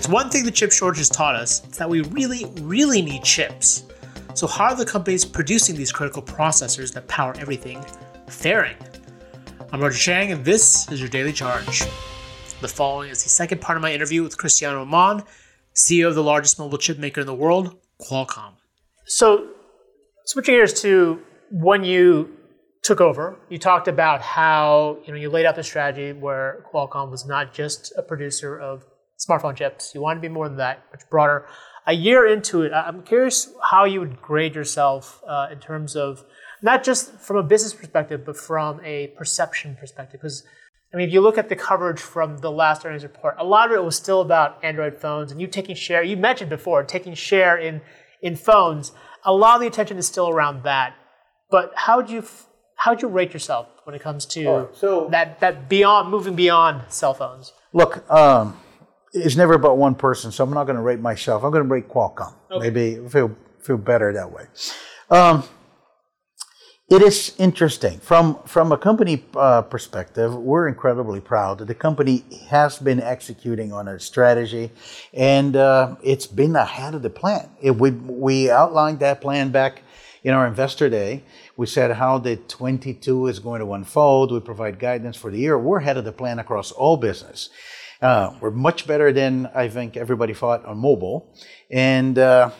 it's one thing the chip shortage has taught us, it's that we really, really need chips. So, how are the companies producing these critical processors that power everything faring? I'm Roger Cheng, and this is your Daily Charge. The following is the second part of my interview with Cristiano Amon, CEO of the largest mobile chip maker in the world, Qualcomm. So, switching gears to when you took over, you talked about how you know you laid out the strategy where Qualcomm was not just a producer of smartphone chips. You want to be more than that, much broader. A year into it, I'm curious how you would grade yourself uh, in terms of not just from a business perspective, but from a perception perspective. Because I mean, if you look at the coverage from the last earnings report, a lot of it was still about Android phones and you taking share. You mentioned before taking share in in phones. A lot of the attention is still around that. But how do you how do you rate yourself when it comes to oh, so, that that beyond moving beyond cell phones? Look, um, it's never about one person, so I'm not going to rate myself. I'm going to rate Qualcomm. Okay. Maybe feel feel better that way. Um, it is interesting from from a company uh, perspective. We're incredibly proud that the company has been executing on a strategy, and uh, it's been ahead of the plan. It, we we outlined that plan back in our investor day. We said how the 22 is going to unfold. We provide guidance for the year. We're ahead of the plan across all business. Uh, we're much better than I think everybody thought on mobile. And uh,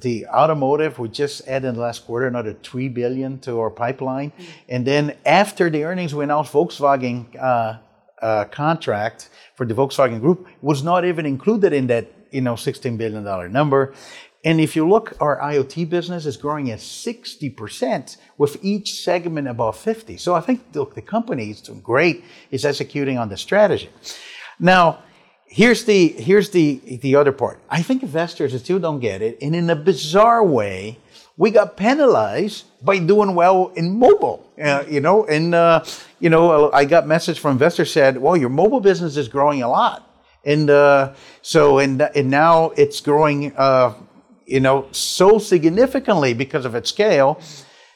the automotive, we just added in the last quarter another three billion to our pipeline. Mm-hmm. And then after the earnings, we announced Volkswagen uh, uh, contract for the Volkswagen Group was not even included in that you know 16 billion dollar number. And if you look, our IoT business is growing at 60% with each segment above 50. So I think look, the company is doing great, is executing on the strategy. Now, here's the here's the the other part. I think investors still don't get it, and in a bizarre way, we got penalized by doing well in mobile. Uh, you know, and uh, you know, I got message from investors said, "Well, your mobile business is growing a lot." And uh, so, and, and now it's growing, uh, you know, so significantly because of its scale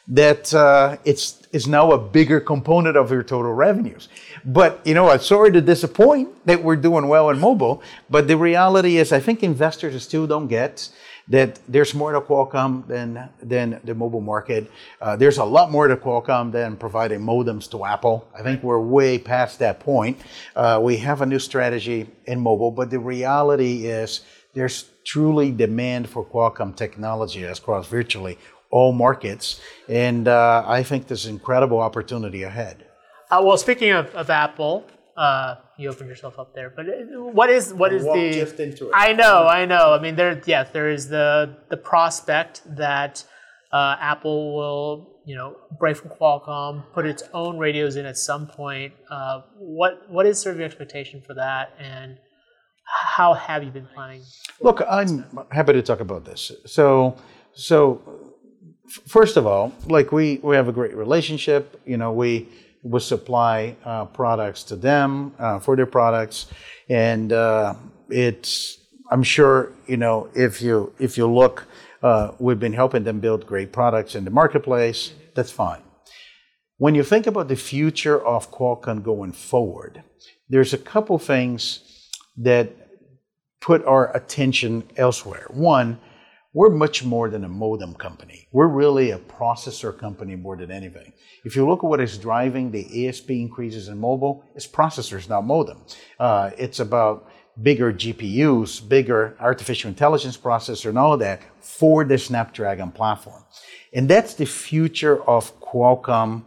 that uh, it's is now a bigger component of your total revenues. But you know, I'm sorry to disappoint that we're doing well in mobile, but the reality is, I think investors still don't get that there's more to Qualcomm than than the mobile market. Uh, there's a lot more to Qualcomm than providing modems to Apple. I think we're way past that point. Uh, we have a new strategy in mobile, but the reality is there's truly demand for Qualcomm technology across virtually all markets, and uh, I think there's incredible opportunity ahead. Uh, well, speaking of, of Apple, uh, you opened yourself up there, but uh, what is what is the? Just into it. I know, I know. I mean, there, yes, there is the the prospect that uh, Apple will, you know, break from Qualcomm, put its own radios in at some point. Uh, what what is sort of your expectation for that, and how have you been planning? Look, I'm happy to talk about this. So, so first of all, like we, we have a great relationship. You know, we we supply uh, products to them uh, for their products, and uh, it's I'm sure you know if you if you look, uh, we've been helping them build great products in the marketplace. That's fine. When you think about the future of Qualcomm going forward, there's a couple things that put our attention elsewhere. One we're much more than a modem company. We're really a processor company more than anything. If you look at what is driving the ASP increases in mobile, it's processors, not modem. Uh, it's about bigger GPUs, bigger artificial intelligence processor, and all of that for the Snapdragon platform. And that's the future of Qualcomm,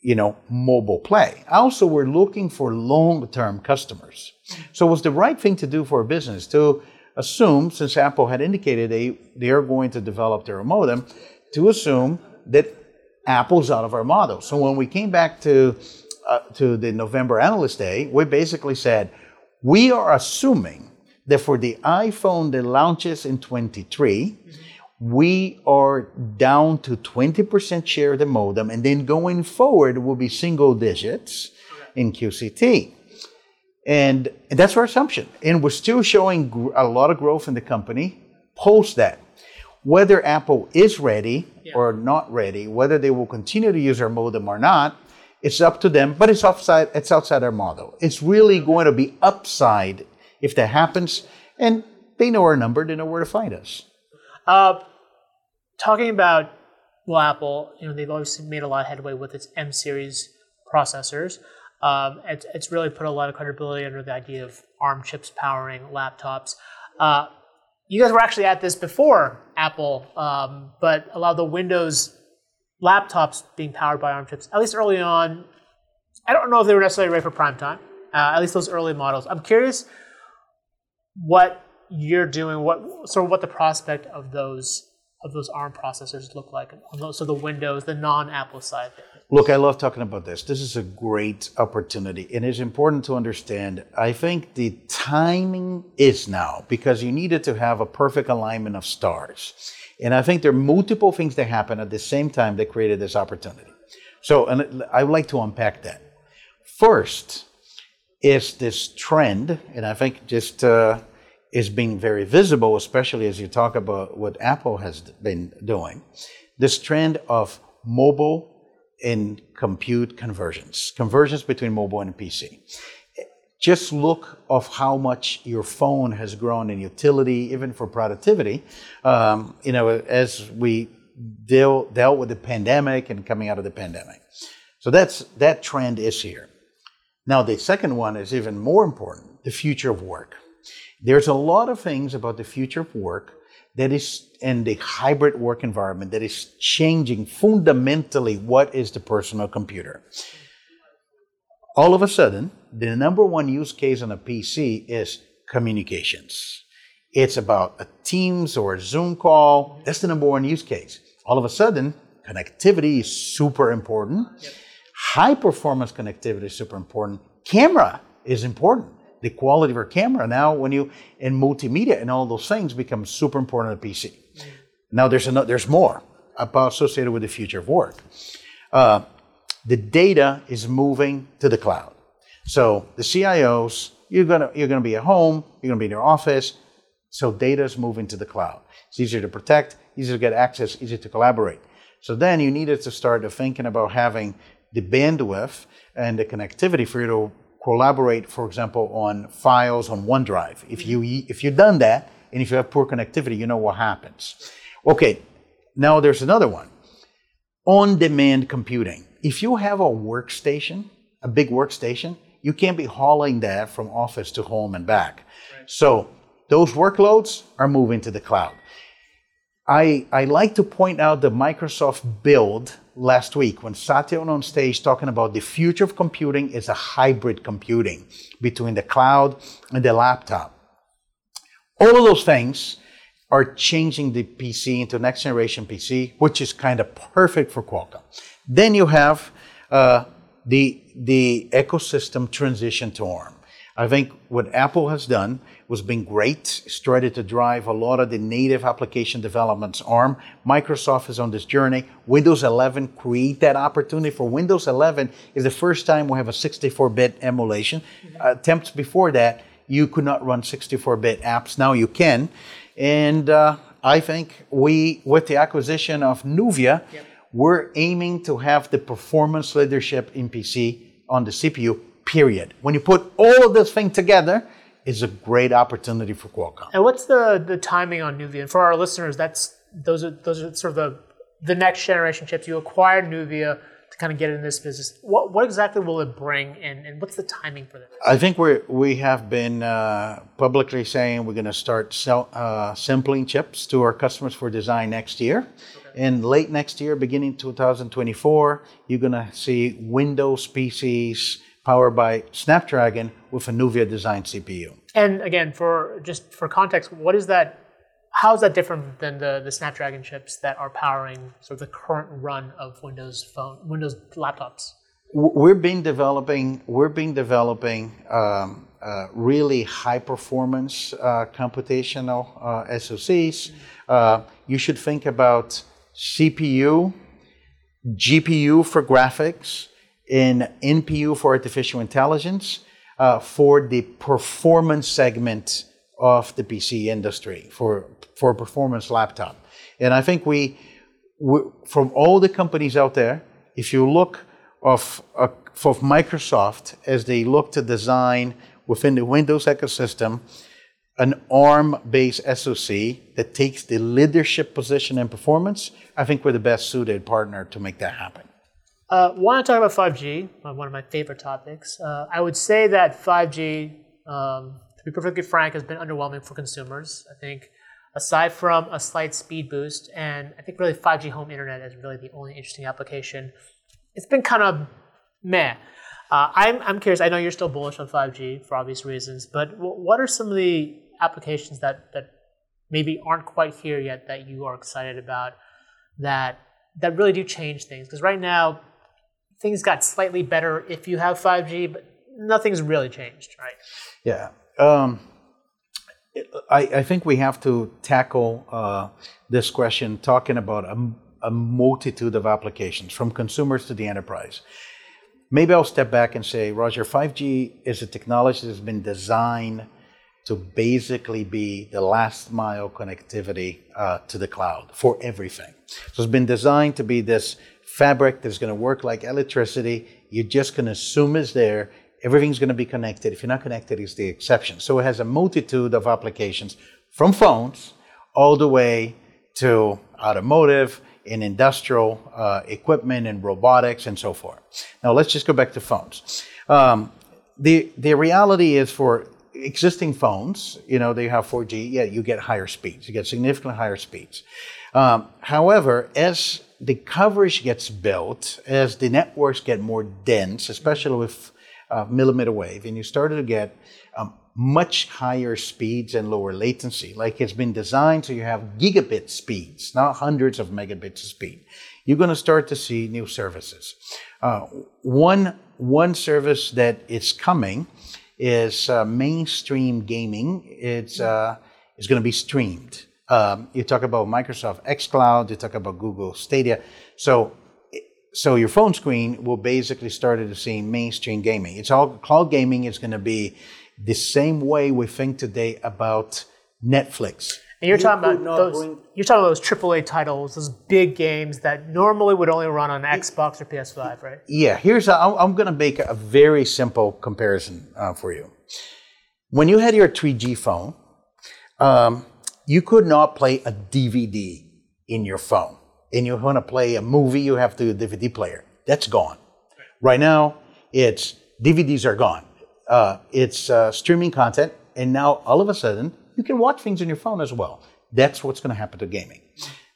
you know, mobile play. Also, we're looking for long-term customers. So it was the right thing to do for a business to assume, since Apple had indicated they, they are going to develop their modem, to assume that Apple's out of our model. So when we came back to, uh, to the November Analyst Day, we basically said, we are assuming that for the iPhone that launches in 23, we are down to 20% share of the modem, and then going forward will be single digits in QCT. And, that's our assumption. And we're still showing gr- a lot of growth in the company post that. Whether Apple is ready yeah. or not ready, whether they will continue to use our modem or not, it's up to them, but it's outside, it's outside our model. It's really going to be upside if that happens. And they know our number, they know where to find us. Uh, talking about well, Apple, you know, they've always made a lot of headway with its M series processors. Um, it's, it's really put a lot of credibility under the idea of ARM chips powering laptops. Uh, you guys were actually at this before Apple, um, but a lot of the Windows laptops being powered by ARM chips, at least early on, I don't know if they were necessarily ready for prime time. Uh, at least those early models. I'm curious what you're doing, what sort of what the prospect of those of those ARM processors look like so the Windows, the non-Apple side. Look, I love talking about this. This is a great opportunity, and it's important to understand. I think the timing is now because you needed to have a perfect alignment of stars, and I think there are multiple things that happen at the same time that created this opportunity. So, and I would like to unpack that. First is this trend, and I think just. Uh, is being very visible, especially as you talk about what Apple has been doing. This trend of mobile and compute conversions, conversions between mobile and PC. Just look of how much your phone has grown in utility, even for productivity. Um, you know, as we deal, dealt with the pandemic and coming out of the pandemic. So that's that trend is here. Now the second one is even more important: the future of work. There's a lot of things about the future of work that is in the hybrid work environment that is changing fundamentally what is the personal computer. All of a sudden, the number one use case on a PC is communications. It's about a Teams or a Zoom call. That's the number one use case. All of a sudden, connectivity is super important. Yep. High performance connectivity is super important. Camera is important the quality of our camera now when you in multimedia and all those things become super important on a PC. Mm-hmm. Now there's another, there's more about associated with the future of work. Uh, the data is moving to the cloud. So the CIOs, you're gonna you're gonna be at home, you're gonna be in your office. So data is moving to the cloud. It's easier to protect, easier to get access, easier to collaborate. So then you needed to start thinking about having the bandwidth and the connectivity for you to collaborate, for example, on files on OneDrive. If you if you've done that, and if you have poor connectivity, you know what happens. Okay, now there's another one. On-demand computing. If you have a workstation, a big workstation, you can't be hauling that from office to home and back. Right. So those workloads are moving to the cloud. I, I like to point out the Microsoft build last week when Satya on stage talking about the future of computing is a hybrid computing between the cloud and the laptop. All of those things are changing the PC into next generation PC, which is kind of perfect for Qualcomm. Then you have uh, the, the ecosystem transition to ARM. I think what Apple has done was been great. Started to drive a lot of the native application developments ARM. Microsoft is on this journey. Windows 11 create that opportunity for Windows 11 is the first time we have a 64-bit emulation. Mm-hmm. attempts before that, you could not run 64-bit apps. Now you can. And uh, I think we, with the acquisition of Nuvia, yep. we're aiming to have the performance leadership in PC on the CPU period. When you put all of this thing together, it's a great opportunity for Qualcomm. And what's the the timing on Nuvia? And for our listeners, that's those are those are sort of the the next generation chips. You acquired Nuvia to kind of get in this business. What what exactly will it bring, and, and what's the timing for that? I think we we have been uh, publicly saying we're going to start sell, uh, sampling chips to our customers for design next year. Okay. And late next year, beginning 2024, you're going to see Windows PCs powered by Snapdragon with a Nuvia designed CPU. And again, for just for context, what is that? How is that different than the, the Snapdragon chips that are powering sort of the current run of Windows phone, Windows laptops? We're been developing. We're been developing um, uh, really high performance uh, computational uh, SoCs. Mm-hmm. you should think about CPU, GPU for graphics, in NPU for artificial intelligence uh, for the performance segment of the PC industry for for performance laptop. And I think we, we from all the companies out there, if you look of uh, of Microsoft as they look to design within the Windows ecosystem, an ARM based SoC that takes the leadership position in performance, I think we're the best suited partner to make that happen. Uh, want to talk about 5G, uh, one of my favorite topics. Uh, I would say that 5G, um, to be perfectly frank, has been underwhelming for consumers. I think, aside from a slight speed boost, and I think really 5G home internet is really the only interesting application, it's been kind of meh. Uh, I'm, I'm curious, I know you're still bullish on 5G for obvious reasons, but w- what are some of the applications that, that maybe aren't quite here yet that you are excited about that, that really do change things? Because right now, things got slightly better if you have 5G, but nothing's really changed, right? Yeah. Um, I, I, think we have to tackle uh, this question talking about a, a, multitude of applications from consumers to the enterprise. Maybe I'll step back and say, Roger, 5G is a technology that's been designed to basically be the last mile connectivity uh, to the cloud for everything. So it's been designed to be this fabric that's going to work like electricity. You're just going to assume it's there. Everything's going to be connected. If you're not connected, it's the exception. So it has a multitude of applications from phones all the way to automotive and industrial uh, equipment and robotics and so forth. Now let's just go back to phones. Um, the the reality is for existing phones, you know, they have 4G. Yeah, you get higher speeds. You get significantly higher speeds. Um, however, as the coverage gets built as the networks get more dense, especially with uh, millimeter wave, and you started to get um, much higher speeds and lower latency. Like it's been designed so you have gigabit speeds, not hundreds of megabits of speed. You're going to start to see new services. Uh, one one service that is coming is uh, mainstream gaming. It's uh, it's going to be streamed. Um, you talk about Microsoft xCloud, you talk about Google Stadia. So, so your phone screen will basically start to see mainstream gaming. It's all cloud gaming is going to be the same way we think today about Netflix. And you're you talking about those. Bring... You're talking about those AAA titles, those big games that normally would only run on Xbox or PS5, right? Yeah. Here's i I'm going to make a very simple comparison uh, for you. When you had your 3G phone, um, you could not play a DVD in your phone. And you want to play a movie, you have to a DVD player. That's gone. Right now, it's DVDs are gone. Uh, it's uh, streaming content, and now all of a sudden, you can watch things on your phone as well. That's what's going to happen to gaming.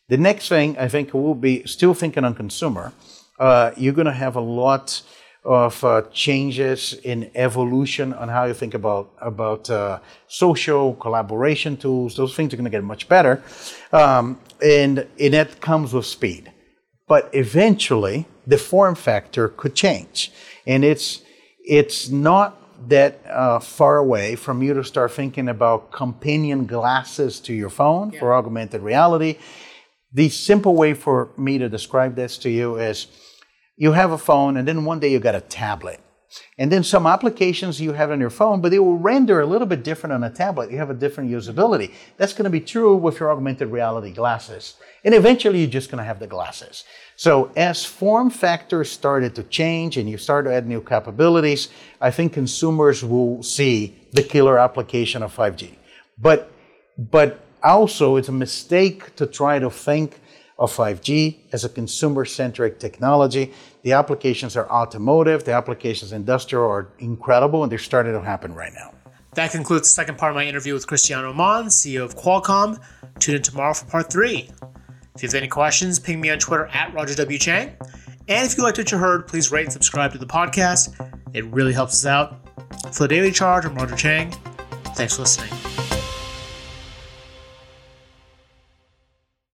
The next thing I think will be still thinking on consumer. Uh, you're going to have a lot of uh, changes in evolution on how you think about about uh, social collaboration tools. Those things are going to get much better, um, and and that comes with speed. But eventually, the form factor could change, and it's it's not that uh, far away from you to start thinking about companion glasses to your phone yeah. for augmented reality. The simple way for me to describe this to you is you have a phone, and then one day you got a tablet. And then some applications you have on your phone, but they will render a little bit different on a tablet. You have a different usability. That's going to be true with your augmented reality glasses. And eventually you're just going to have the glasses. So as form factors started to change and you start to add new capabilities, I think consumers will see the killer application of 5G. But, but also it's a mistake to try to think of 5G as a consumer centric technology. The applications are automotive, the applications industrial are incredible, and they're starting to happen right now. That concludes the second part of my interview with Cristiano Amon, CEO of Qualcomm. Tune in tomorrow for part three. If you have any questions, ping me on Twitter at Roger W. Cheng. And if you liked what you heard, please rate and subscribe to the podcast. It really helps us out. For the Daily Charge, I'm Roger Cheng. Thanks for listening.